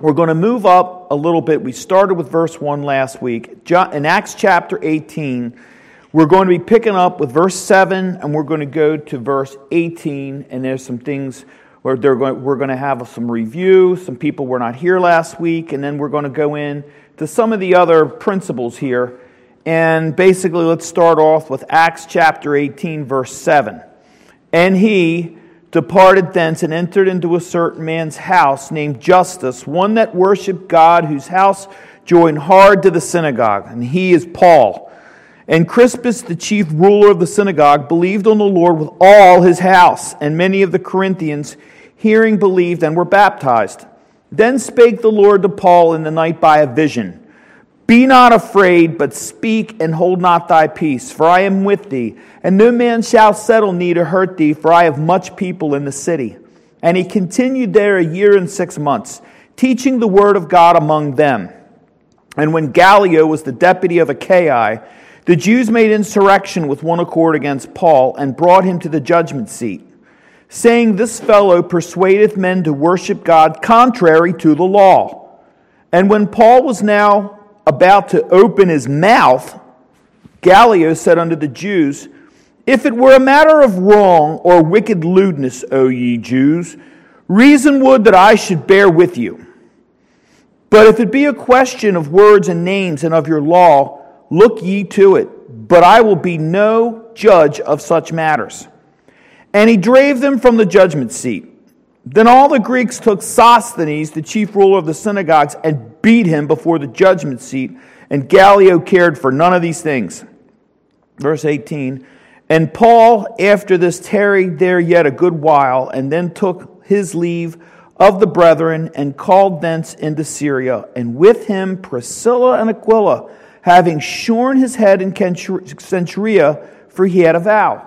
We're going to move up a little bit. We started with verse 1 last week. In Acts chapter 18, we're going to be picking up with verse 7, and we're going to go to verse 18, and there's some things where going, we're going to have some review. Some people were not here last week, and then we're going to go in to some of the other principles here. And basically, let's start off with Acts chapter 18, verse 7. And he departed thence and entered into a certain man's house named Justus, one that worshiped God, whose house joined hard to the synagogue. And he is Paul. And Crispus, the chief ruler of the synagogue, believed on the Lord with all his house. And many of the Corinthians, hearing, believed and were baptized. Then spake the Lord to Paul in the night by a vision Be not afraid, but speak and hold not thy peace, for I am with thee, and no man shall settle thee to hurt thee, for I have much people in the city. And he continued there a year and six months, teaching the word of God among them. And when Gallio was the deputy of Achaia, the Jews made insurrection with one accord against Paul and brought him to the judgment seat saying, This fellow persuadeth men to worship God contrary to the law. And when Paul was now about to open his mouth, Gallio said unto the Jews, If it were a matter of wrong or wicked lewdness, O ye Jews, reason would that I should bear with you. But if it be a question of words and names and of your law, look ye to it. But I will be no judge of such matters and he drave them from the judgment seat. Then all the Greeks took Sosthenes, the chief ruler of the synagogues, and beat him before the judgment seat, and Gallio cared for none of these things. Verse 18 And Paul, after this, tarried there yet a good while, and then took his leave of the brethren, and called thence into Syria, and with him Priscilla and Aquila, having shorn his head in Cenchrea, for he had a vow.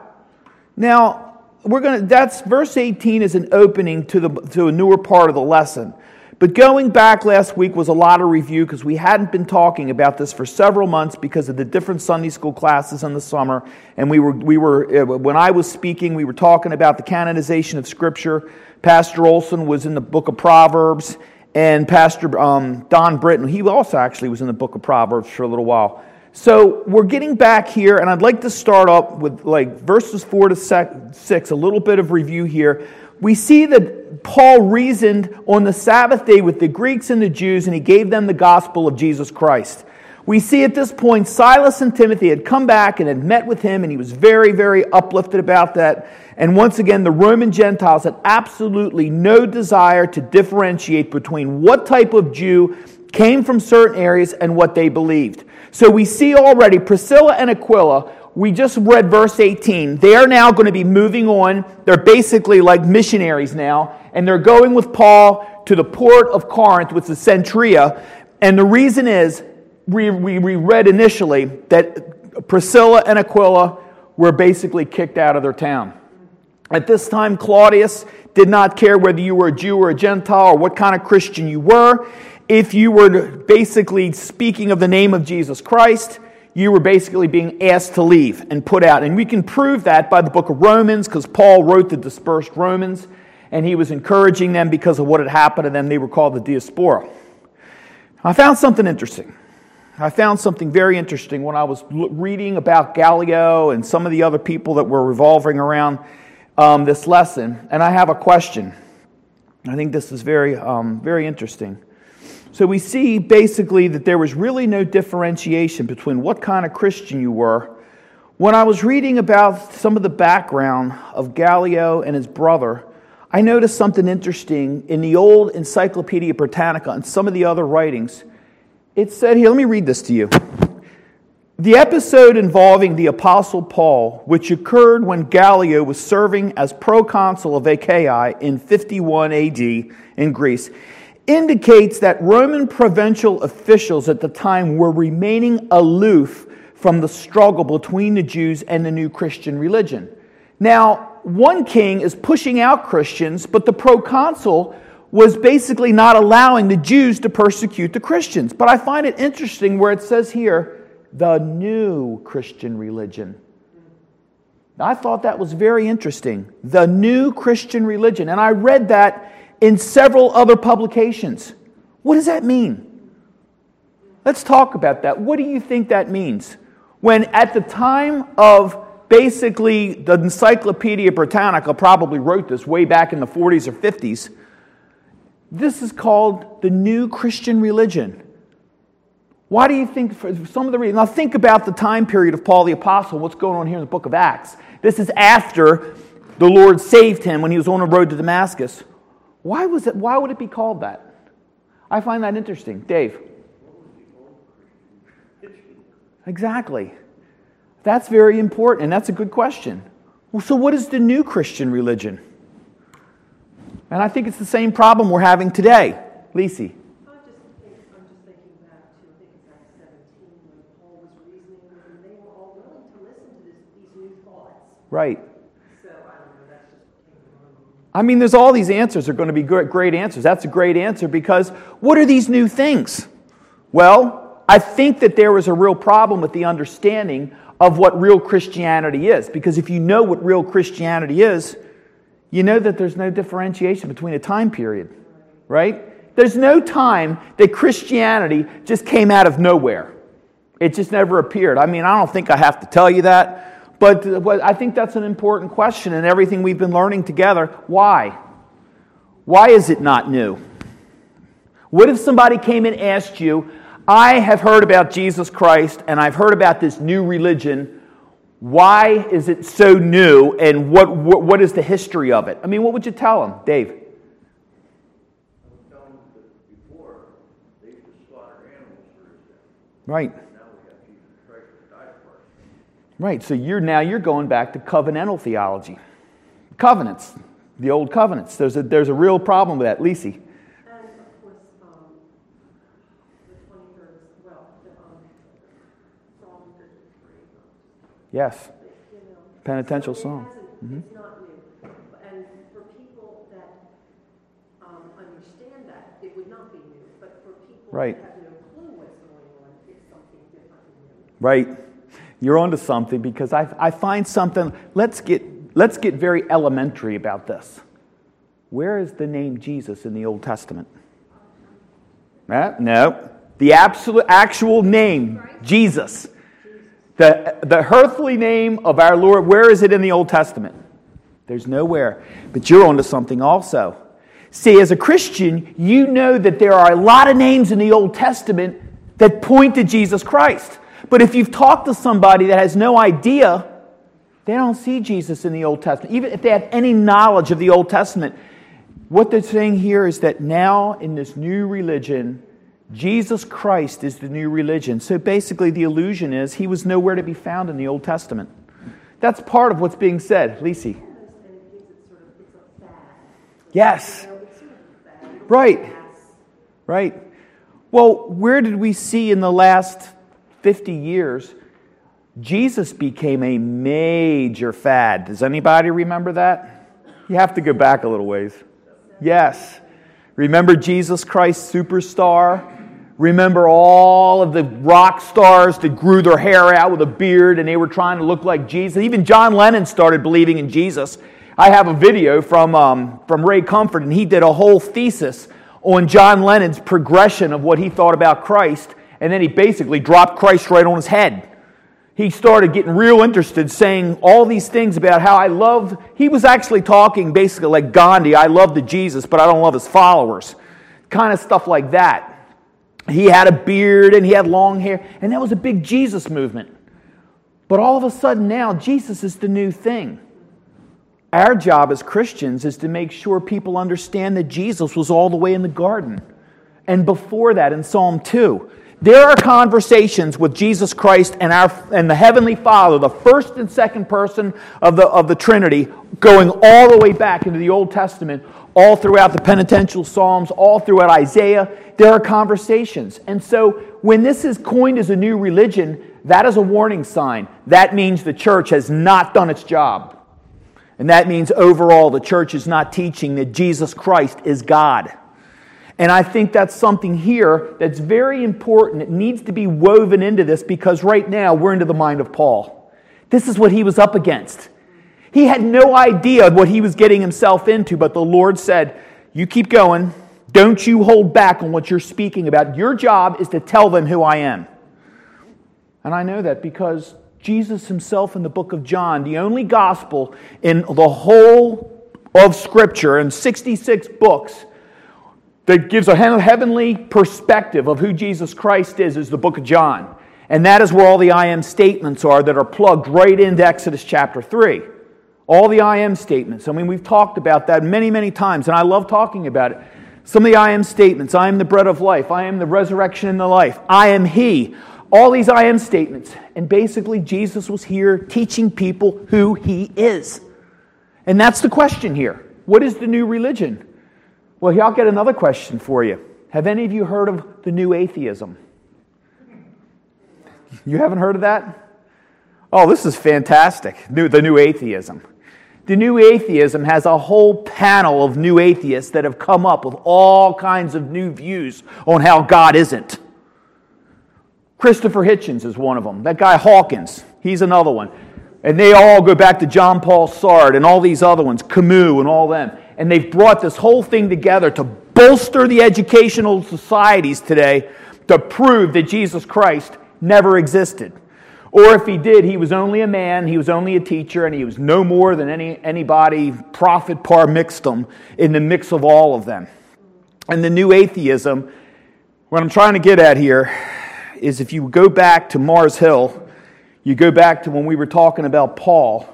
Now, we're going to that's verse 18 is an opening to the to a newer part of the lesson. But going back last week was a lot of review because we hadn't been talking about this for several months because of the different sunday school classes in the summer. And we were we were uh, when i was speaking we were talking about the canonization of scripture. Pastor olson was in the book of proverbs. And pastor um, don britton he also actually was in the book of proverbs for a little while so we're getting back here, and I'd like to start up with like verses four to six, a little bit of review here. We see that Paul reasoned on the Sabbath day with the Greeks and the Jews, and he gave them the gospel of Jesus Christ. We see at this point Silas and Timothy had come back and had met with him, and he was very, very uplifted about that. And once again, the Roman Gentiles had absolutely no desire to differentiate between what type of Jew came from certain areas and what they believed. So we see already Priscilla and Aquila. We just read verse 18. They are now going to be moving on. They're basically like missionaries now, and they're going with Paul to the port of Corinth, which is Cenchrea. And the reason is, we, we, we read initially that Priscilla and Aquila were basically kicked out of their town. At this time, Claudius did not care whether you were a Jew or a Gentile or what kind of Christian you were if you were basically speaking of the name of Jesus Christ, you were basically being asked to leave and put out. And we can prove that by the book of Romans, because Paul wrote the dispersed Romans, and he was encouraging them because of what had happened to them. They were called the diaspora. I found something interesting. I found something very interesting when I was reading about Gallio and some of the other people that were revolving around um, this lesson, and I have a question. I think this is very, um, very interesting. So we see basically that there was really no differentiation between what kind of Christian you were. When I was reading about some of the background of Gallio and his brother, I noticed something interesting in the old Encyclopedia Britannica and some of the other writings. It said here, let me read this to you. The episode involving the Apostle Paul, which occurred when Gallio was serving as proconsul of Achaia in 51 AD in Greece, indicates that Roman provincial officials at the time were remaining aloof from the struggle between the Jews and the new Christian religion. Now, one king is pushing out Christians, but the proconsul was basically not allowing the Jews to persecute the Christians. But I find it interesting where it says here, the new Christian religion. I thought that was very interesting. The new Christian religion. And I read that in several other publications. What does that mean? Let's talk about that. What do you think that means? When at the time of basically the Encyclopedia Britannica probably wrote this way back in the 40s or 50s, this is called the new Christian religion. Why do you think, for some of the reasons, now think about the time period of Paul the Apostle, what's going on here in the book of Acts. This is after the Lord saved him when he was on the road to Damascus. Why, was it, why would it be called that? I find that interesting. Dave? Exactly. That's very important, and that's a good question. Well, so, what is the new Christian religion? And I think it's the same problem we're having today. Lisi. Right. I mean, there's all these answers are going to be great answers. That's a great answer because what are these new things? Well, I think that there was a real problem with the understanding of what real Christianity is. Because if you know what real Christianity is, you know that there's no differentiation between a time period, right? There's no time that Christianity just came out of nowhere. It just never appeared. I mean, I don't think I have to tell you that. But, I think that's an important question in everything we've been learning together. Why? Why is it not new? What if somebody came and asked you, I have heard about Jesus Christ and I've heard about this new religion. Why is it so new and what, what, what is the history of it? I mean, what would you tell them, Dave? Tell them that before they could animals for a. Right. Right, so you're now you're going back to covenantal theology. Covenants, the old covenants. There's a, there's a real problem with that. Lisi. Yes. Penitential song. Mm-hmm. And for people that um, understand that, it would not be new. But for people right. Right you're onto something because I, I find something. Let's get, let's get very elementary about this. Where is the name Jesus in the Old Testament? Uh, no. The absolute, actual name, Jesus. The, the earthly name of our Lord, where is it in the Old Testament? There's nowhere. But you're onto something also. See, as a Christian, you know that there are a lot of names in the Old Testament that point to Jesus Christ. But if you've talked to somebody that has no idea, they don't see Jesus in the Old Testament. Even if they have any knowledge of the Old Testament, what they're saying here is that now in this new religion, Jesus Christ is the new religion. So basically, the illusion is he was nowhere to be found in the Old Testament. That's part of what's being said. Lisi. Yes. Right. Right. Well, where did we see in the last 50 years, Jesus became a major fad. Does anybody remember that? You have to go back a little ways. Yes. Remember Jesus Christ Superstar? Remember all of the rock stars that grew their hair out with a beard and they were trying to look like Jesus? Even John Lennon started believing in Jesus. I have a video from, um, from Ray Comfort, and he did a whole thesis on John Lennon's progression of what he thought about Christ and then he basically dropped Christ right on his head. He started getting real interested, saying all these things about how I love. He was actually talking basically like Gandhi I love the Jesus, but I don't love his followers. Kind of stuff like that. He had a beard and he had long hair, and that was a big Jesus movement. But all of a sudden now, Jesus is the new thing. Our job as Christians is to make sure people understand that Jesus was all the way in the garden. And before that, in Psalm 2, there are conversations with Jesus Christ and, our, and the Heavenly Father, the first and second person of the, of the Trinity, going all the way back into the Old Testament, all throughout the penitential Psalms, all throughout Isaiah. There are conversations. And so when this is coined as a new religion, that is a warning sign. That means the church has not done its job. And that means overall the church is not teaching that Jesus Christ is God. And I think that's something here that's very important. It needs to be woven into this because right now we're into the mind of Paul. This is what he was up against. He had no idea what he was getting himself into, but the Lord said, You keep going. Don't you hold back on what you're speaking about. Your job is to tell them who I am. And I know that because Jesus himself in the book of John, the only gospel in the whole of Scripture, in 66 books, that gives a heavenly perspective of who Jesus Christ is, is the book of John. And that is where all the I am statements are that are plugged right into Exodus chapter 3. All the I am statements. I mean, we've talked about that many, many times, and I love talking about it. Some of the I am statements I am the bread of life, I am the resurrection and the life, I am He. All these I am statements. And basically, Jesus was here teaching people who He is. And that's the question here. What is the new religion? Well, here I'll get another question for you. Have any of you heard of the new atheism? You haven't heard of that? Oh, this is fantastic. New, the new atheism. The new atheism has a whole panel of new atheists that have come up with all kinds of new views on how God isn't. Christopher Hitchens is one of them. That guy Hawkins, he's another one. And they all go back to John Paul Sartre and all these other ones, Camus and all them. And they've brought this whole thing together to bolster the educational societies today to prove that Jesus Christ never existed. Or if he did, he was only a man, he was only a teacher, and he was no more than any, anybody, prophet par mixtum, in the mix of all of them. And the new atheism, what I'm trying to get at here is if you go back to Mars Hill, you go back to when we were talking about Paul.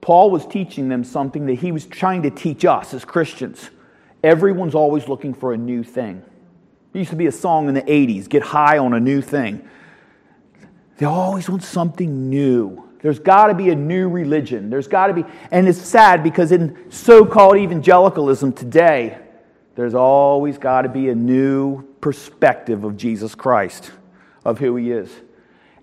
Paul was teaching them something that he was trying to teach us as Christians. Everyone's always looking for a new thing. There used to be a song in the 80s get high on a new thing. They always want something new. There's got to be a new religion. There's got to be, and it's sad because in so called evangelicalism today, there's always got to be a new perspective of Jesus Christ, of who he is.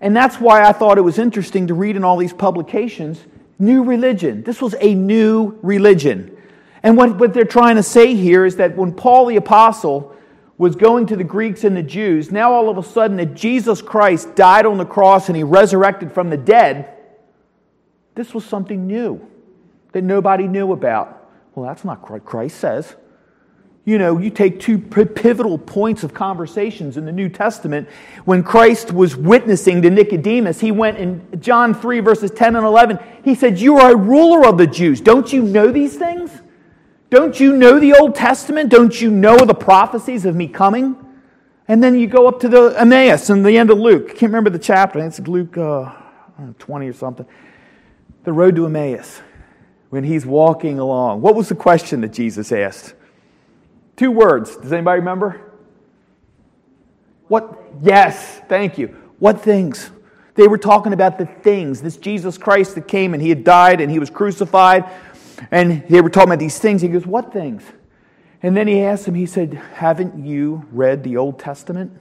And that's why I thought it was interesting to read in all these publications new religion. This was a new religion. And what, what they're trying to say here is that when Paul the Apostle was going to the Greeks and the Jews, now all of a sudden that Jesus Christ died on the cross and he resurrected from the dead, this was something new that nobody knew about. Well, that's not what Christ says you know, you take two pivotal points of conversations in the New Testament. When Christ was witnessing to Nicodemus, he went in John 3, verses 10 and 11. He said, You are a ruler of the Jews. Don't you know these things? Don't you know the Old Testament? Don't you know the prophecies of me coming? And then you go up to the Emmaus and the end of Luke. I can't remember the chapter. It's Luke uh, 20 or something. The road to Emmaus. When he's walking along. What was the question that Jesus asked? Two words. Does anybody remember? What? Yes, thank you. What things? They were talking about the things. This Jesus Christ that came and he had died and he was crucified. And they were talking about these things. He goes, What things? And then he asked him, he said, Haven't you read the Old Testament?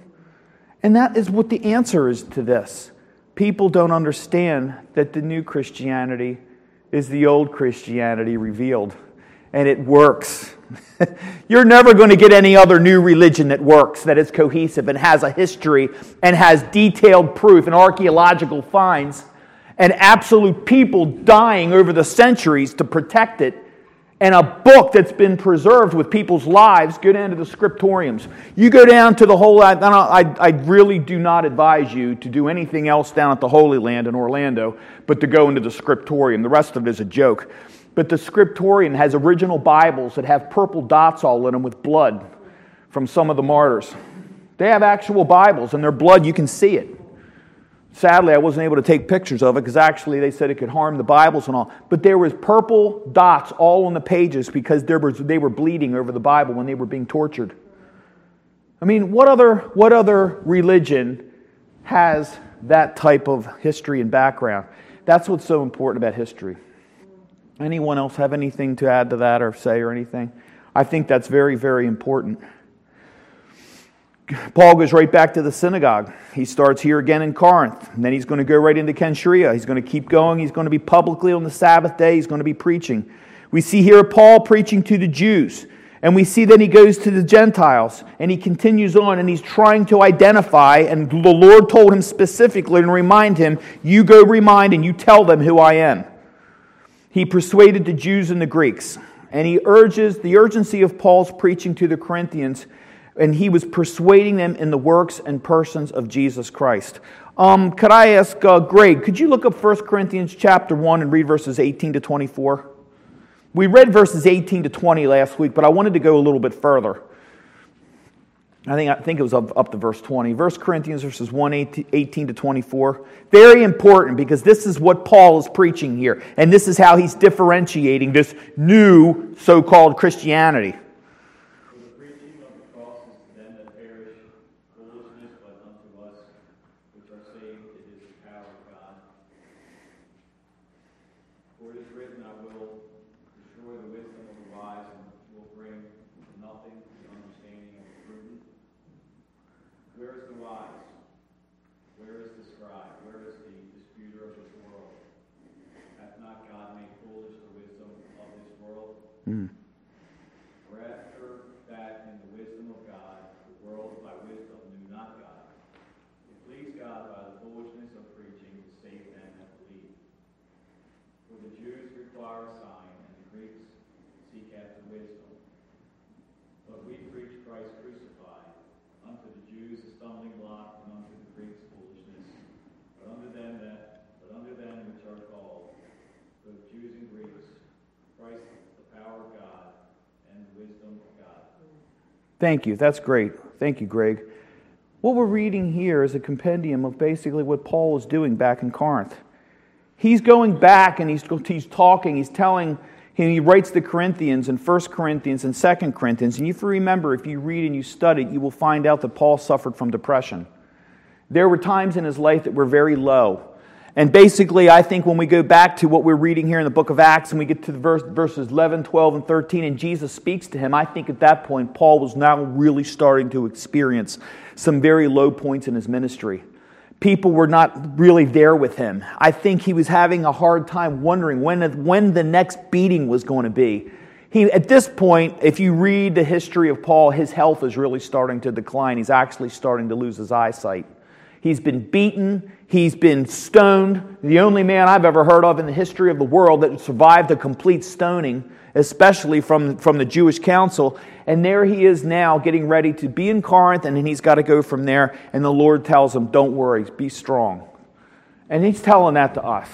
And that is what the answer is to this. People don't understand that the new Christianity is the old Christianity revealed, and it works. You're never going to get any other new religion that works, that is cohesive and has a history and has detailed proof and archaeological finds and absolute people dying over the centuries to protect it and a book that's been preserved with people's lives. Go down to the scriptoriums. You go down to the whole. I, I, really do not advise you to do anything else down at the Holy Land in Orlando, but to go into the scriptorium. The rest of it is a joke. But the scriptorium has original Bibles that have purple dots all in them with blood from some of the martyrs. They have actual Bibles, and their blood, you can see it. Sadly, I wasn't able to take pictures of it because actually they said it could harm the Bibles and all. But there was purple dots all on the pages because was, they were bleeding over the Bible when they were being tortured. I mean, what other, what other religion has that type of history and background? That's what's so important about history. Anyone else have anything to add to that or say or anything? I think that's very, very important. Paul goes right back to the synagogue. He starts here again in Corinth, and then he's going to go right into Cenchrea. He's going to keep going. He's going to be publicly on the Sabbath day. He's going to be preaching. We see here Paul preaching to the Jews, and we see that he goes to the Gentiles, and he continues on, and he's trying to identify, and the Lord told him specifically and remind him, You go remind and you tell them who I am. He persuaded the Jews and the Greeks. And he urges the urgency of Paul's preaching to the Corinthians, and he was persuading them in the works and persons of Jesus Christ. Um, could I ask uh, Greg, could you look up 1 Corinthians chapter 1 and read verses 18 to 24? We read verses 18 to 20 last week, but I wanted to go a little bit further. I think, I think it was up, up to verse 20. Verse Corinthians verses 1, 18 to 24. Very important because this is what Paul is preaching here. And this is how he's differentiating this new so called Christianity. Mm. For after that, in the wisdom of God, the world by wisdom knew not God. It pleased God by the foolishness of preaching to save them that believe. For the Jews require a sign, and the Greeks seek after wisdom. But we preach Christ crucified, unto the Jews a stumbling block, and unto the Greeks foolishness. But unto them that, but unto them which are called, both Jews and Greeks, Christ power of God and wisdom of God. Thank you. That's great. Thank you, Greg. What we're reading here is a compendium of basically what Paul was doing back in Corinth. He's going back and he's, he's talking, he's telling, he writes the Corinthians and 1 Corinthians and 2 Corinthians. And if you remember, if you read and you study, you will find out that Paul suffered from depression. There were times in his life that were very low. And basically, I think when we go back to what we're reading here in the book of Acts and we get to the verse, verses 11, 12, and 13, and Jesus speaks to him, I think at that point, Paul was now really starting to experience some very low points in his ministry. People were not really there with him. I think he was having a hard time wondering when, when the next beating was going to be. He, at this point, if you read the history of Paul, his health is really starting to decline. He's actually starting to lose his eyesight. He's been beaten. He's been stoned. The only man I've ever heard of in the history of the world that survived a complete stoning, especially from, from the Jewish council. And there he is now getting ready to be in Corinth, and then he's got to go from there. And the Lord tells him, Don't worry, be strong. And he's telling that to us.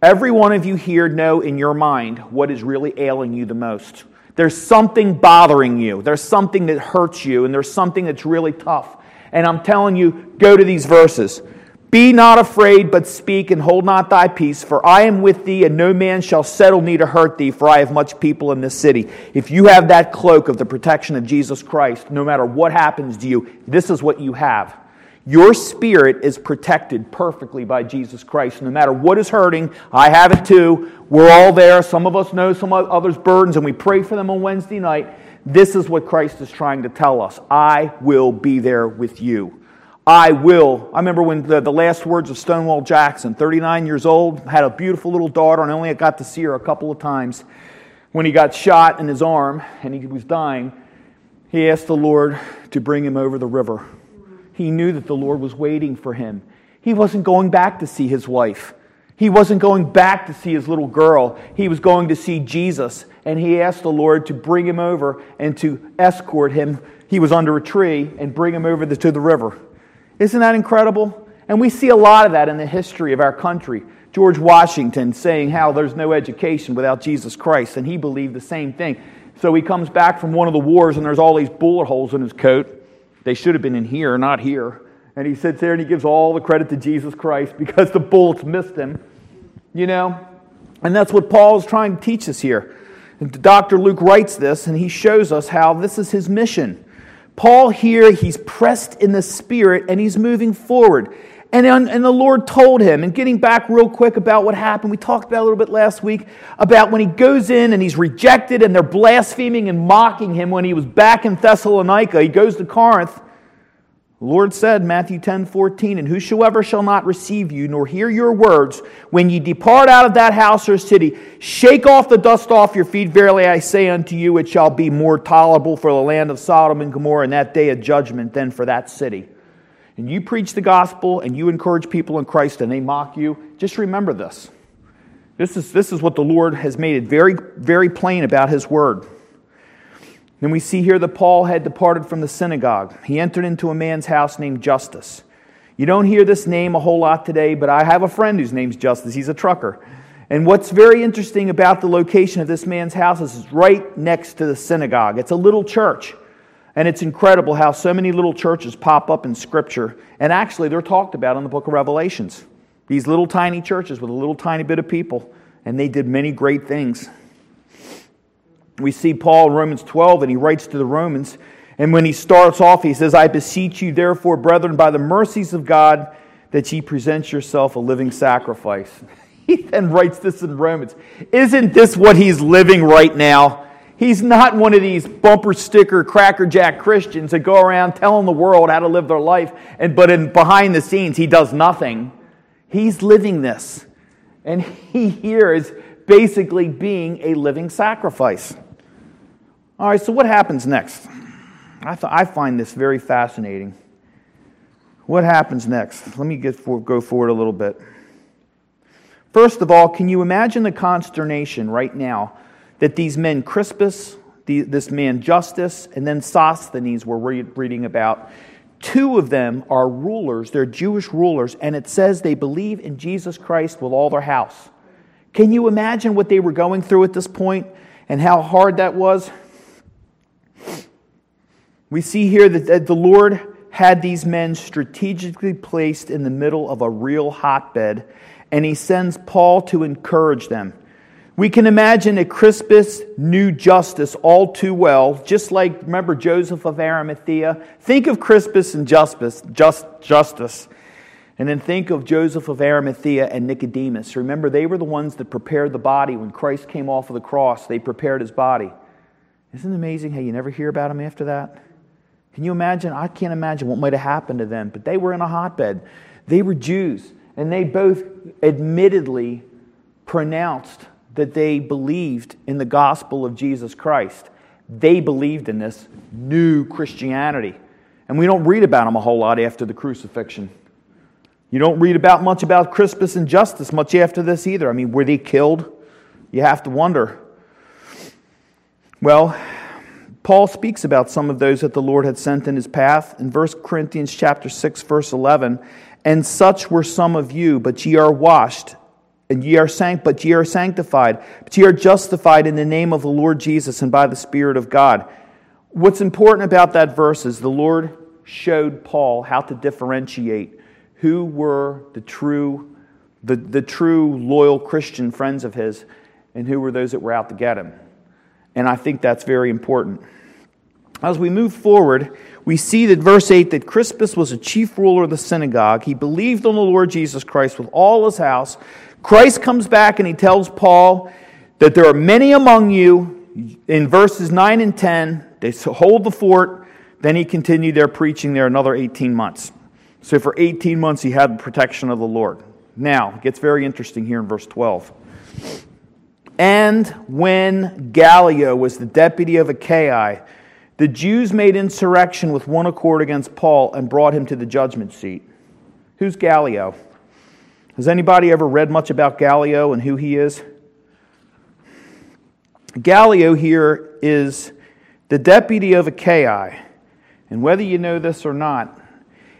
Every one of you here know in your mind what is really ailing you the most. There's something bothering you, there's something that hurts you, and there's something that's really tough. And I'm telling you, go to these verses. Be not afraid, but speak, and hold not thy peace, for I am with thee, and no man shall settle me to hurt thee, for I have much people in this city. If you have that cloak of the protection of Jesus Christ, no matter what happens to you, this is what you have. Your spirit is protected perfectly by Jesus Christ. No matter what is hurting, I have it too. We're all there. Some of us know some others' burdens, and we pray for them on Wednesday night. This is what Christ is trying to tell us I will be there with you. I will. I remember when the, the last words of Stonewall Jackson, 39 years old, had a beautiful little daughter, and only got to see her a couple of times. When he got shot in his arm and he was dying, he asked the Lord to bring him over the river. He knew that the Lord was waiting for him. He wasn't going back to see his wife. He wasn't going back to see his little girl. He was going to see Jesus and he asked the Lord to bring him over and to escort him. He was under a tree and bring him over to the river. Isn't that incredible? And we see a lot of that in the history of our country. George Washington saying how there's no education without Jesus Christ, and he believed the same thing. So he comes back from one of the wars, and there's all these bullet holes in his coat. They should have been in here, not here. And he sits there and he gives all the credit to Jesus Christ because the bullets missed him. You know? And that's what Paul's trying to teach us here. Dr. Luke writes this, and he shows us how this is his mission. Paul here, he's pressed in the spirit and he's moving forward. And, and the Lord told him, and getting back real quick about what happened, we talked about a little bit last week about when he goes in and he's rejected and they're blaspheming and mocking him when he was back in Thessalonica. He goes to Corinth the Lord said, Matthew 10 14, and whosoever shall not receive you nor hear your words, when ye depart out of that house or city, shake off the dust off your feet. Verily I say unto you, it shall be more tolerable for the land of Sodom and Gomorrah in that day of judgment than for that city. And you preach the gospel and you encourage people in Christ and they mock you, just remember this. This is, this is what the Lord has made it very, very plain about His Word. Then we see here that Paul had departed from the synagogue. He entered into a man's house named Justus. You don't hear this name a whole lot today, but I have a friend whose name's Justus. He's a trucker. And what's very interesting about the location of this man's house is it's right next to the synagogue. It's a little church. And it's incredible how so many little churches pop up in Scripture. And actually, they're talked about in the book of Revelations. These little tiny churches with a little tiny bit of people. And they did many great things. We see Paul in Romans 12, and he writes to the Romans. And when he starts off, he says, I beseech you, therefore, brethren, by the mercies of God, that ye present yourself a living sacrifice. He then writes this in Romans. Isn't this what he's living right now? He's not one of these bumper sticker, crackerjack Christians that go around telling the world how to live their life, and, but in, behind the scenes, he does nothing. He's living this. And he here is basically being a living sacrifice. All right, so what happens next? I, th- I find this very fascinating. What happens next? Let me get for, go forward a little bit. First of all, can you imagine the consternation right now that these men, Crispus, the, this man Justus, and then Sosthenes, we're re- reading about, two of them are rulers, they're Jewish rulers, and it says they believe in Jesus Christ with all their house. Can you imagine what they were going through at this point and how hard that was? We see here that the Lord had these men strategically placed in the middle of a real hotbed and he sends Paul to encourage them. We can imagine that Crispus knew justice all too well, just like, remember Joseph of Arimathea? Think of Crispus and Justus, just, Justus, and then think of Joseph of Arimathea and Nicodemus. Remember, they were the ones that prepared the body. When Christ came off of the cross, they prepared his body. Isn't it amazing how you never hear about him after that? Can you imagine? I can't imagine what might have happened to them, but they were in a hotbed. They were Jews. And they both admittedly pronounced that they believed in the gospel of Jesus Christ. They believed in this new Christianity. And we don't read about them a whole lot after the crucifixion. You don't read about much about Crispus and Justus much after this either. I mean, were they killed? You have to wonder. Well, Paul speaks about some of those that the Lord had sent in his path in 1 Corinthians chapter 6 verse 11 and such were some of you, but ye are washed, and ye are sanct, but ye are sanctified, but ye are justified in the name of the Lord Jesus and by the Spirit of God. What's important about that verse is the Lord showed Paul how to differentiate who were the true, the, the true loyal Christian friends of his and who were those that were out to get him. And I think that's very important. As we move forward, we see that verse 8 that Crispus was a chief ruler of the synagogue. He believed on the Lord Jesus Christ with all his house. Christ comes back and he tells Paul that there are many among you. In verses 9 and 10, they hold the fort. Then he continued their preaching there another 18 months. So for 18 months, he had the protection of the Lord. Now, it gets very interesting here in verse 12. And when Gallio was the deputy of Achaia, the Jews made insurrection with one accord against Paul and brought him to the judgment seat. Who's Gallio? Has anybody ever read much about Gallio and who he is? Gallio here is the deputy of Achaia. And whether you know this or not,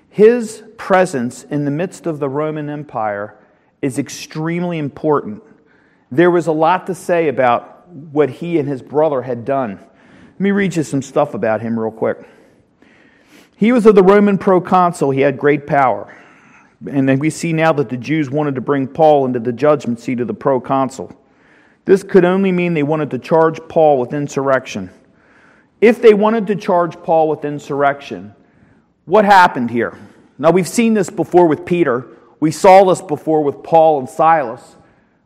his presence in the midst of the Roman Empire is extremely important. There was a lot to say about what he and his brother had done. Let me read you some stuff about him real quick. He was of the Roman proconsul, he had great power. And then we see now that the Jews wanted to bring Paul into the judgment seat of the proconsul. This could only mean they wanted to charge Paul with insurrection. If they wanted to charge Paul with insurrection, what happened here? Now, we've seen this before with Peter. We saw this before with Paul and Silas.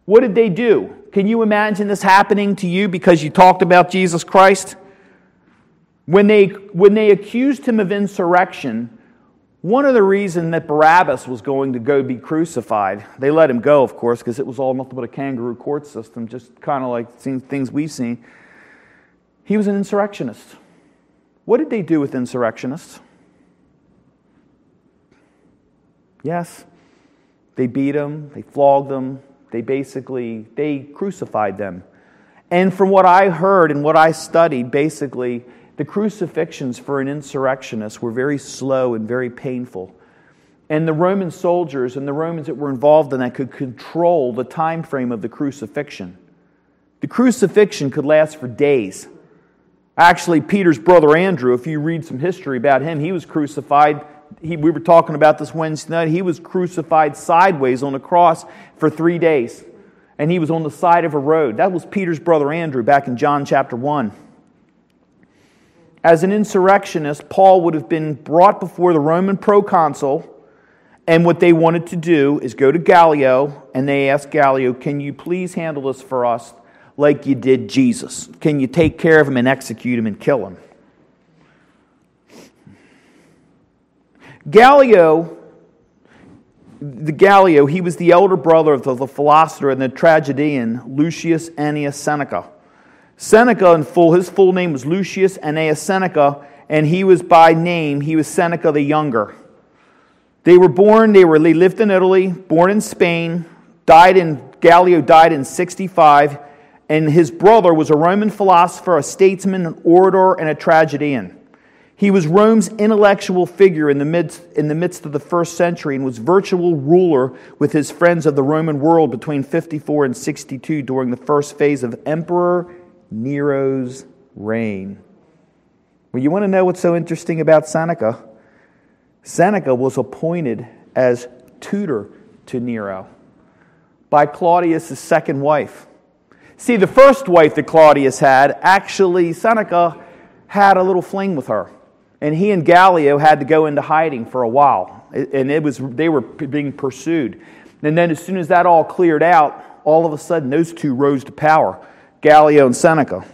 What did they do? Can you imagine this happening to you because you talked about Jesus Christ? When they, when they accused him of insurrection, one of the reasons that Barabbas was going to go be crucified, they let him go, of course, because it was all nothing but a kangaroo court system, just kind of like things we've seen. He was an insurrectionist. What did they do with insurrectionists? Yes, they beat them, they flogged them, They basically they crucified them. And from what I heard and what I studied, basically, the crucifixions for an insurrectionist were very slow and very painful. And the Roman soldiers and the Romans that were involved in that could control the time frame of the crucifixion. The crucifixion could last for days. Actually, Peter's brother Andrew, if you read some history about him, he was crucified. He, we were talking about this Wednesday night. He was crucified sideways on a cross for three days. And he was on the side of a road. That was Peter's brother Andrew back in John chapter 1. As an insurrectionist, Paul would have been brought before the Roman proconsul, and what they wanted to do is go to Gallio, and they asked Gallio, Can you please handle this for us like you did Jesus? Can you take care of him and execute him and kill him? Gallio, the Gallio, he was the elder brother of the, the philosopher and the tragedian Lucius Annaeus Seneca. Seneca, in full, his full name was Lucius Annaeus Seneca, and he was by name, he was Seneca the Younger. They were born, they were they lived in Italy, born in Spain, died in Gallio died in 65, and his brother was a Roman philosopher, a statesman, an orator, and a tragedian. He was Rome's intellectual figure in the, midst, in the midst of the first century and was virtual ruler with his friends of the Roman world between 54 and 62 during the first phase of Emperor Nero's reign. Well, you want to know what's so interesting about Seneca? Seneca was appointed as tutor to Nero by Claudius' second wife. See, the first wife that Claudius had, actually, Seneca had a little fling with her. And he and Gallio had to go into hiding for a while. And it was, they were being pursued. And then, as soon as that all cleared out, all of a sudden, those two rose to power. Gallio and Seneca.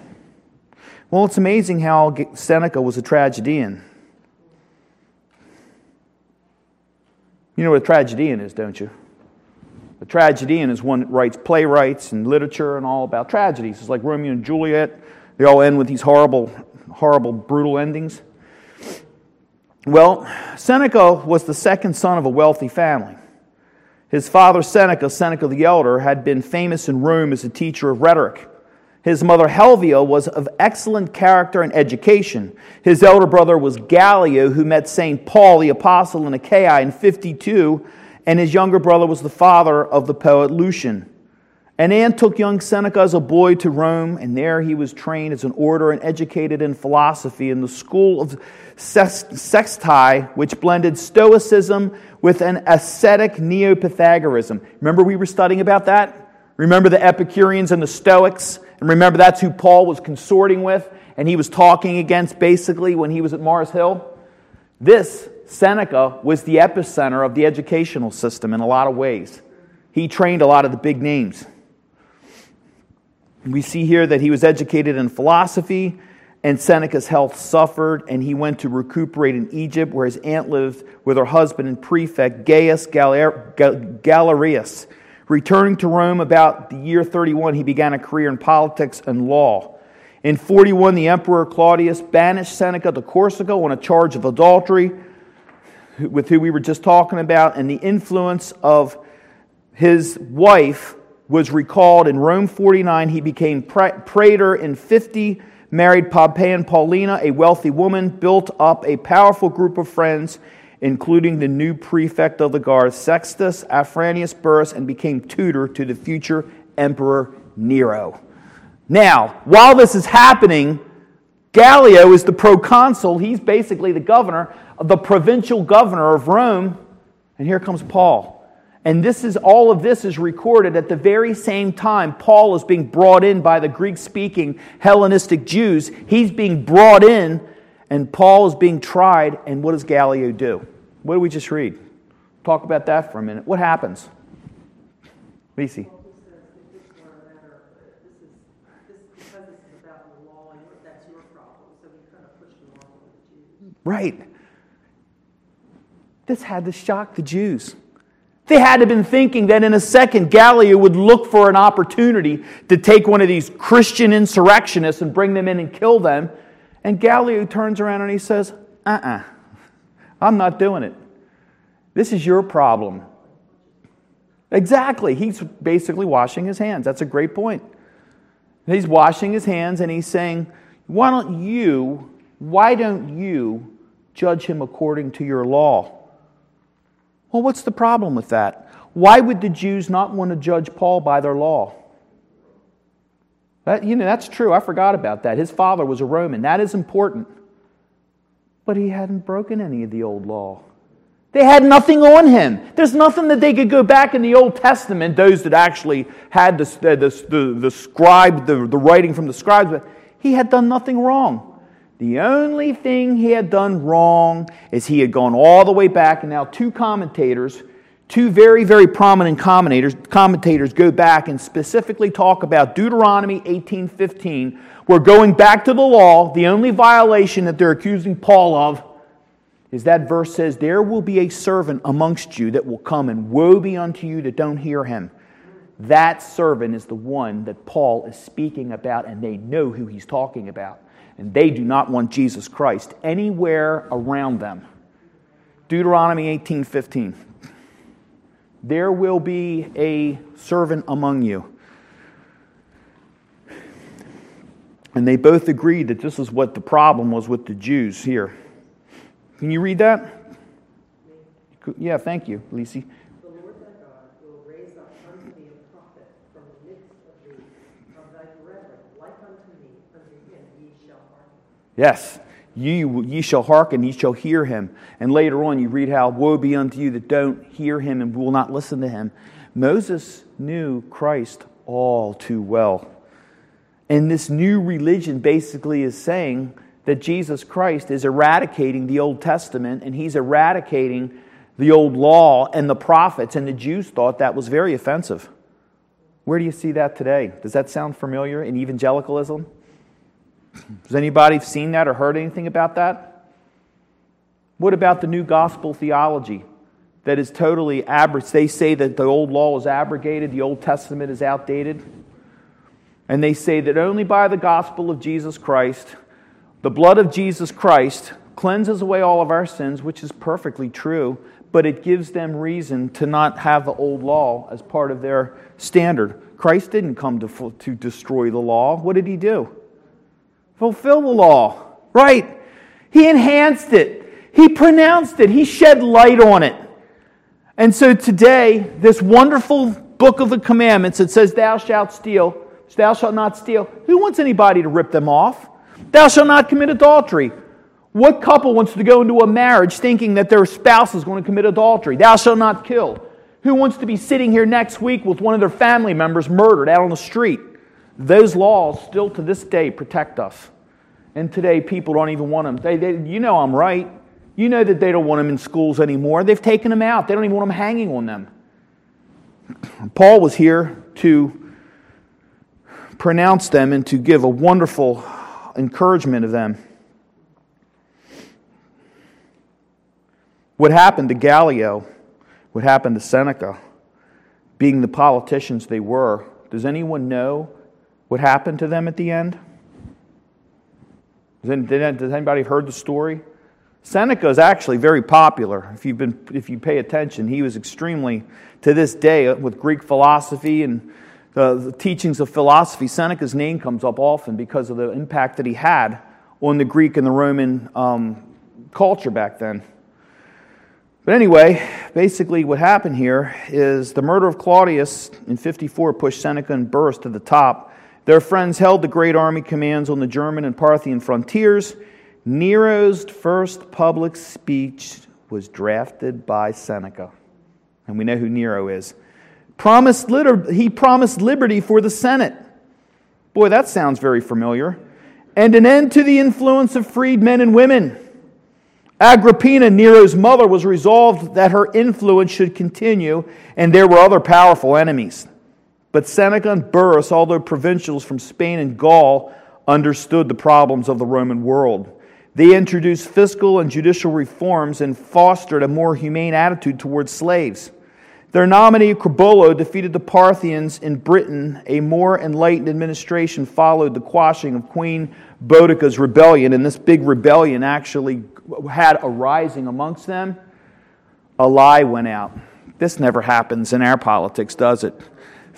Well, it's amazing how Seneca was a tragedian. You know what a tragedian is, don't you? A tragedian is one that writes playwrights and literature and all about tragedies. It's like Romeo and Juliet. They all end with these horrible, horrible, brutal endings. Well, Seneca was the second son of a wealthy family. His father, Seneca, Seneca the Elder, had been famous in Rome as a teacher of rhetoric. His mother Helvia was of excellent character and education. His elder brother was Gallio, who met St. Paul the Apostle in Achaia in 52, and his younger brother was the father of the poet Lucan. And Anne took young Seneca as a boy to Rome, and there he was trained as an orator and educated in philosophy in the school of Sextii, which blended Stoicism with an ascetic Neo. Remember, we were studying about that? Remember the Epicureans and the Stoics? And remember, that's who Paul was consorting with and he was talking against basically when he was at Mars Hill. This, Seneca, was the epicenter of the educational system in a lot of ways. He trained a lot of the big names. We see here that he was educated in philosophy, and Seneca's health suffered, and he went to recuperate in Egypt, where his aunt lived with her husband and prefect, Gaius Galerius. Returning to Rome about the year 31, he began a career in politics and law. In 41, the Emperor Claudius banished Seneca to Corsica on a charge of adultery, with who we were just talking about, and the influence of his wife was recalled. In Rome 49, he became praetor in 50, married Pompeia Paulina, a wealthy woman, built up a powerful group of friends including the new prefect of the guard, Sextus Afranius Burrus, and became tutor to the future Emperor Nero. Now, while this is happening, Gallio is the proconsul. He's basically the governor, the provincial governor of Rome. And here comes Paul. And this is all of this is recorded at the very same time Paul is being brought in by the Greek speaking Hellenistic Jews. He's being brought in and Paul is being tried, and what does Gallio do? What did we just read? Talk about that for a minute. What happens? Lisi. Right. This had to shock the Jews. They had to have been thinking that in a second Gallio would look for an opportunity to take one of these Christian insurrectionists and bring them in and kill them. And Gallio turns around and he says, uh uh-uh, uh, i am not doing it. This is your problem. Exactly. He's basically washing his hands. That's a great point. He's washing his hands and he's saying, Why don't you, why don't you judge him according to your law? Well, what's the problem with that? Why would the Jews not want to judge Paul by their law? That, you know, that's true. I forgot about that. His father was a Roman. That is important. But he hadn't broken any of the old law. They had nothing on him. There's nothing that they could go back in the Old Testament, those that actually had the, the, the, the scribe, the, the writing from the scribes, but he had done nothing wrong. The only thing he had done wrong is he had gone all the way back, and now two commentators, two very, very prominent commentators, commentators go back and specifically talk about Deuteronomy 18:15. We're going back to the law. The only violation that they're accusing Paul of is that verse says, There will be a servant amongst you that will come, and woe be unto you that don't hear him. That servant is the one that Paul is speaking about, and they know who he's talking about. And they do not want Jesus Christ anywhere around them. Deuteronomy 18 15. There will be a servant among you. And they both agreed that this is what the problem was with the Jews here. Can you read that? Yeah, thank you, Lisi. The Lord thy God will raise up unto thee a prophet from the midst of thee, of thy brethren, like unto me, unto him ye shall hearken. Yes, ye, ye shall hearken, ye shall hear him. And later on, you read how, Woe be unto you that don't hear him and will not listen to him. Moses knew Christ all too well. And this new religion basically is saying, that Jesus Christ is eradicating the Old Testament and he's eradicating the old law and the prophets, and the Jews thought that was very offensive. Where do you see that today? Does that sound familiar in evangelicalism? Has anybody seen that or heard anything about that? What about the new gospel theology that is totally abrogated? They say that the old law is abrogated, the Old Testament is outdated. And they say that only by the gospel of Jesus Christ the blood of Jesus Christ cleanses away all of our sins, which is perfectly true, but it gives them reason to not have the old law as part of their standard. Christ didn't come to, to destroy the law. What did he do? Fulfill the law. Right. He enhanced it, he pronounced it, he shed light on it. And so today, this wonderful book of the commandments that says, Thou shalt steal, thou shalt not steal, who wants anybody to rip them off? Thou shalt not commit adultery. What couple wants to go into a marriage thinking that their spouse is going to commit adultery? Thou shalt not kill. Who wants to be sitting here next week with one of their family members murdered out on the street? Those laws still to this day protect us. And today, people don't even want them. They, they, you know I'm right. You know that they don't want them in schools anymore. They've taken them out, they don't even want them hanging on them. Paul was here to pronounce them and to give a wonderful encouragement of them. What happened to Gallio, what happened to Seneca, being the politicians they were, does anyone know what happened to them at the end? Does anybody heard the story? Seneca is actually very popular. If, you've been, if you pay attention, he was extremely, to this day, with Greek philosophy and the, the teachings of philosophy, Seneca's name comes up often because of the impact that he had on the Greek and the Roman um, culture back then. But anyway, basically, what happened here is the murder of Claudius in 54 pushed Seneca and Burrus to the top. Their friends held the great army commands on the German and Parthian frontiers. Nero's first public speech was drafted by Seneca. And we know who Nero is promised liber- he promised liberty for the Senate. Boy, that sounds very familiar. And an end to the influence of freed men and women. Agrippina, Nero's mother, was resolved that her influence should continue, and there were other powerful enemies. But Seneca and Burrus, although provincials from Spain and Gaul, understood the problems of the Roman world. They introduced fiscal and judicial reforms and fostered a more humane attitude towards slaves. Their nominee, Corbulo, defeated the Parthians in Britain. A more enlightened administration followed the quashing of Queen Boudicca's rebellion, and this big rebellion actually had a rising amongst them. A lie went out this never happens in our politics, does it?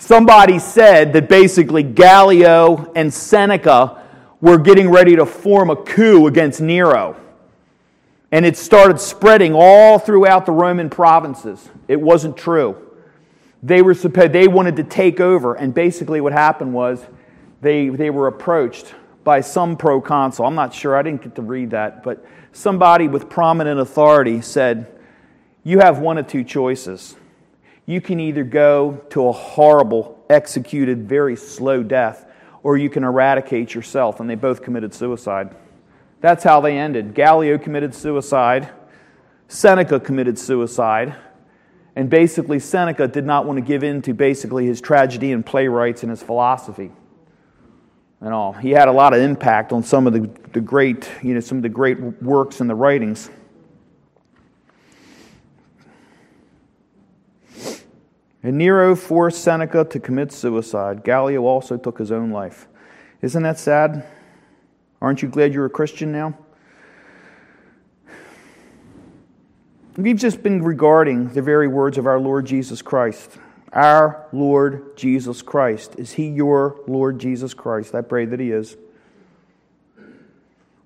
Somebody said that basically Gallio and Seneca were getting ready to form a coup against Nero. And it started spreading all throughout the Roman provinces. It wasn't true. They were they wanted to take over, and basically what happened was they, they were approached by some proconsul. I'm not sure, I didn't get to read that, but somebody with prominent authority said, You have one of two choices you can either go to a horrible, executed, very slow death, or you can eradicate yourself. And they both committed suicide. That's how they ended. Gallio committed suicide, Seneca committed suicide. And basically, Seneca did not want to give in to basically his tragedy and playwrights and his philosophy and all. He had a lot of impact on some of the, the great, you know, some of the great works and the writings. And Nero forced Seneca to commit suicide. Gallio also took his own life. Isn't that sad? Aren't you glad you're a Christian now? We've just been regarding the very words of our Lord Jesus Christ. Our Lord Jesus Christ. Is he your Lord Jesus Christ? I pray that he is.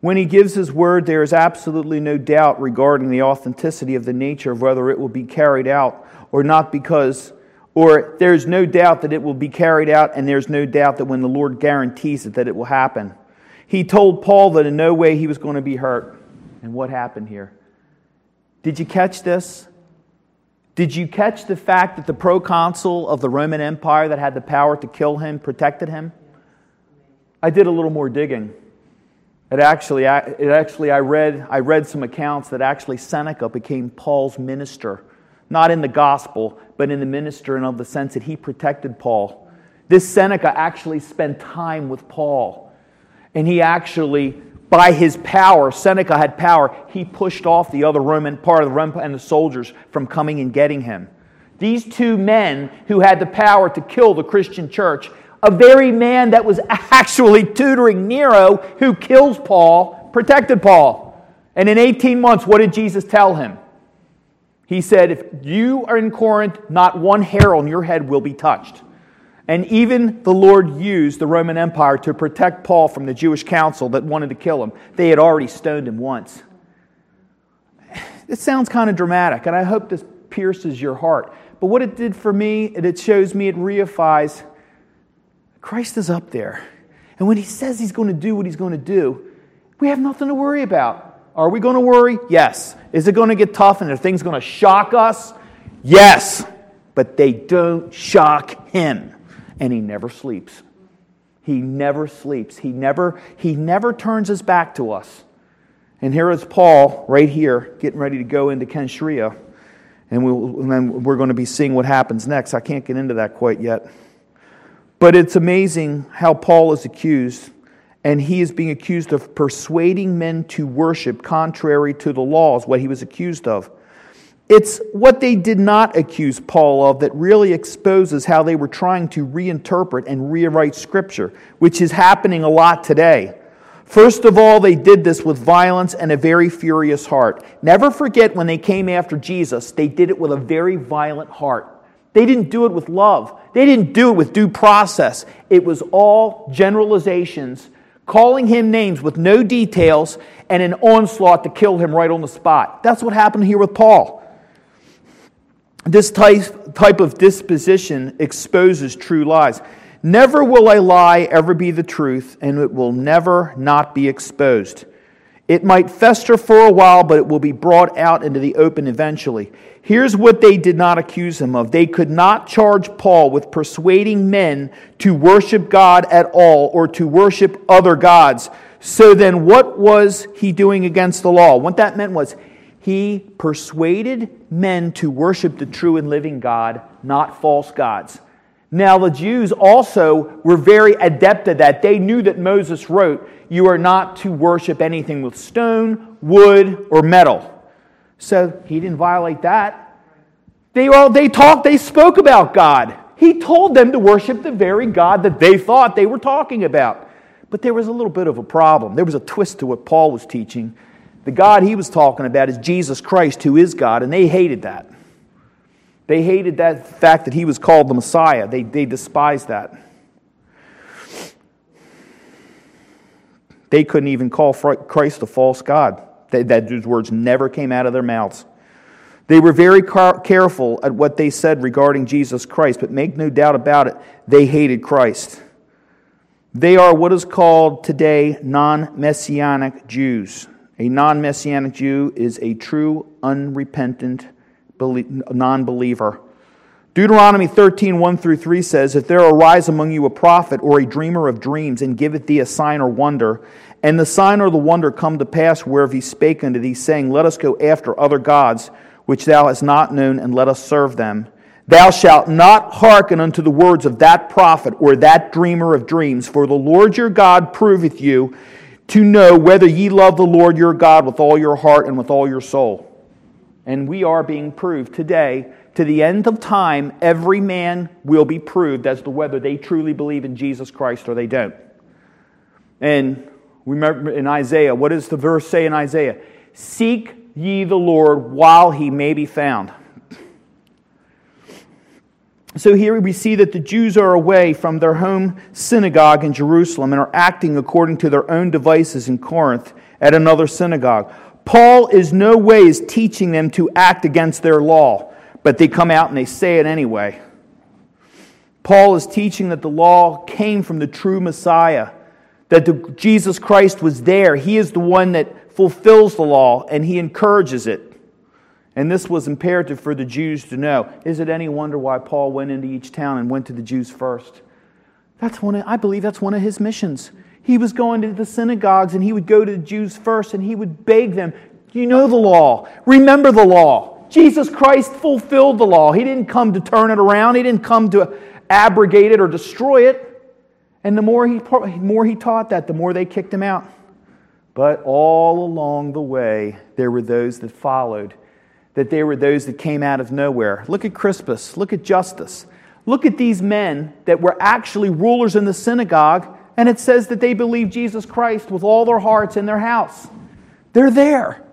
When he gives his word, there is absolutely no doubt regarding the authenticity of the nature of whether it will be carried out or not because or there's no doubt that it will be carried out, and there's no doubt that when the Lord guarantees it, that it will happen. He told Paul that in no way he was going to be hurt. And what happened here? Did you catch this? Did you catch the fact that the proconsul of the Roman Empire that had the power to kill him protected him? I did a little more digging. It actually, it actually I, read, I read some accounts that actually Seneca became Paul's minister not in the gospel, but in the minister and of the sense that he protected Paul. This Seneca actually spent time with Paul. And he actually, by his power, Seneca had power, he pushed off the other Roman part of the Roman and the soldiers from coming and getting him. These two men who had the power to kill the Christian church, a very man that was actually tutoring Nero, who kills Paul, protected Paul. And in 18 months, what did Jesus tell him? He said, If you are in Corinth, not one hair on your head will be touched. And even the Lord used the Roman Empire to protect Paul from the Jewish council that wanted to kill him. They had already stoned him once. It sounds kind of dramatic, and I hope this pierces your heart. But what it did for me, it shows me, it reifies Christ is up there. And when he says he's going to do what he's going to do, we have nothing to worry about. Are we going to worry? Yes. Is it going to get tough and are things going to shock us? Yes. But they don't shock him. And he never sleeps. He never sleeps. He never, he never turns his back to us. And here is Paul right here getting ready to go into Cenchrea. And, we'll, and then we're going to be seeing what happens next. I can't get into that quite yet. But it's amazing how Paul is accused and he is being accused of persuading men to worship contrary to the laws, what he was accused of. It's what they did not accuse Paul of that really exposes how they were trying to reinterpret and rewrite Scripture, which is happening a lot today. First of all, they did this with violence and a very furious heart. Never forget when they came after Jesus, they did it with a very violent heart. They didn't do it with love, they didn't do it with due process. It was all generalizations calling him names with no details and an onslaught to kill him right on the spot. That's what happened here with Paul. This type, type of disposition exposes true lies. Never will a lie ever be the truth, and it will never not be exposed. It might fester for a while, but it will be brought out into the open eventually. Here's what they did not accuse him of they could not charge Paul with persuading men to worship God at all or to worship other gods. So then, what was he doing against the law? What that meant was he persuaded men to worship the true and living God, not false gods. Now, the Jews also were very adept at that. They knew that Moses wrote, You are not to worship anything with stone, wood, or metal. So he didn't violate that. They all they talked, they spoke about God. He told them to worship the very God that they thought they were talking about. But there was a little bit of a problem. There was a twist to what Paul was teaching. The God he was talking about is Jesus Christ, who is God, and they hated that. They hated that fact that he was called the Messiah. They, they despised that. They couldn't even call Christ a false God. That, that those words never came out of their mouths. They were very car- careful at what they said regarding Jesus Christ, but make no doubt about it, they hated Christ. They are what is called today non messianic Jews. A non messianic Jew is a true, unrepentant non believer. Deuteronomy 13, 1 through 3 says, If there arise among you a prophet or a dreamer of dreams, and giveth thee a sign or wonder, and the sign or the wonder come to pass whereof he spake unto thee, saying, Let us go after other gods, which thou hast not known, and let us serve them. Thou shalt not hearken unto the words of that prophet or that dreamer of dreams, for the Lord your God proveth you to know whether ye love the Lord your God with all your heart and with all your soul. And we are being proved today. To the end of time, every man will be proved as to whether they truly believe in Jesus Christ or they don't. And remember in Isaiah, what does the verse say in Isaiah? Seek ye the Lord while he may be found. So here we see that the Jews are away from their home synagogue in Jerusalem and are acting according to their own devices in Corinth at another synagogue. Paul is no ways teaching them to act against their law, but they come out and they say it anyway. Paul is teaching that the law came from the true Messiah, that the, Jesus Christ was there. He is the one that fulfills the law and he encourages it. And this was imperative for the Jews to know. Is it any wonder why Paul went into each town and went to the Jews first? That's one of, I believe that's one of his missions. He was going to the synagogues and he would go to the Jews first and he would beg them, You know the law. Remember the law. Jesus Christ fulfilled the law. He didn't come to turn it around, he didn't come to abrogate it or destroy it. And the more he, more he taught that, the more they kicked him out. But all along the way, there were those that followed that they were those that came out of nowhere. Look at Crispus. Look at Justus. Look at these men that were actually rulers in the synagogue, and it says that they believe Jesus Christ with all their hearts in their house. They're there.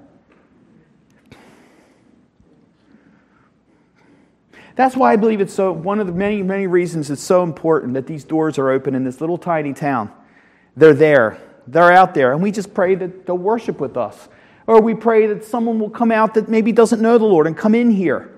That's why I believe it's so, one of the many, many reasons it's so important that these doors are open in this little tiny town. They're there, they're out there, and we just pray that they'll worship with us. Or we pray that someone will come out that maybe doesn't know the Lord and come in here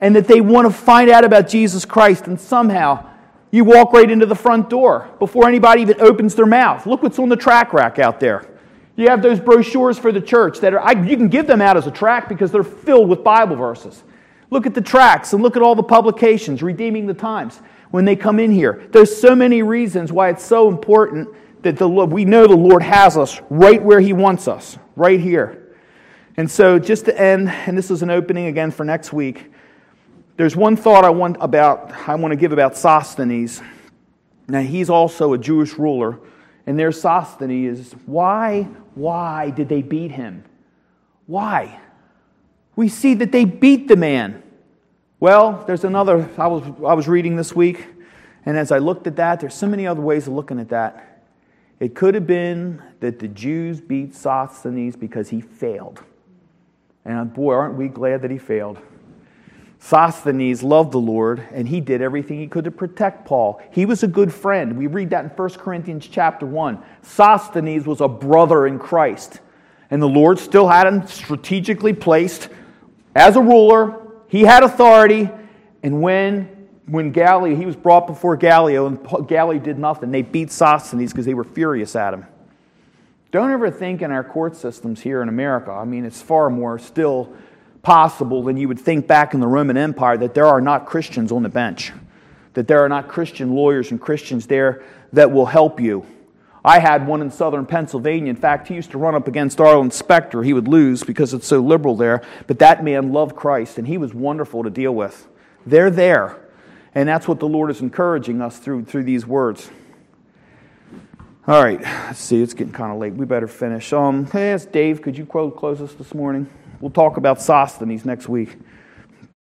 and that they want to find out about Jesus Christ and somehow you walk right into the front door before anybody even opens their mouth. Look what's on the track rack out there. You have those brochures for the church that are, I, you can give them out as a track because they're filled with Bible verses. Look at the tracks and look at all the publications, Redeeming the Times, when they come in here. There's so many reasons why it's so important that the, we know the Lord has us right where He wants us, right here. And so, just to end, and this is an opening again for next week, there's one thought I want about I want to give about Sosthenes. Now he's also a Jewish ruler, and their Sosthenes is why why did they beat him? Why? We see that they beat the man. Well, there's another I was I was reading this week, and as I looked at that, there's so many other ways of looking at that. It could have been that the Jews beat Sosthenes because he failed. And boy, aren't we glad that he failed. Sosthenes loved the Lord, and he did everything he could to protect Paul. He was a good friend. We read that in 1 Corinthians chapter 1. Sosthenes was a brother in Christ, and the Lord still had him strategically placed as a ruler. He had authority, and when, when Gallio, he was brought before Gallio, and Gallio did nothing, they beat Sosthenes because they were furious at him. Don't ever think in our court systems here in America, I mean, it's far more still possible than you would think back in the Roman Empire that there are not Christians on the bench, that there are not Christian lawyers and Christians there that will help you. I had one in southern Pennsylvania. In fact, he used to run up against Arlen Specter. He would lose because it's so liberal there. But that man loved Christ, and he was wonderful to deal with. They're there. And that's what the Lord is encouraging us through, through these words. All right, let's see, it's getting kind of late. We better finish. Um, hey, Dave, could you close us this morning? We'll talk about Sosthenes next week.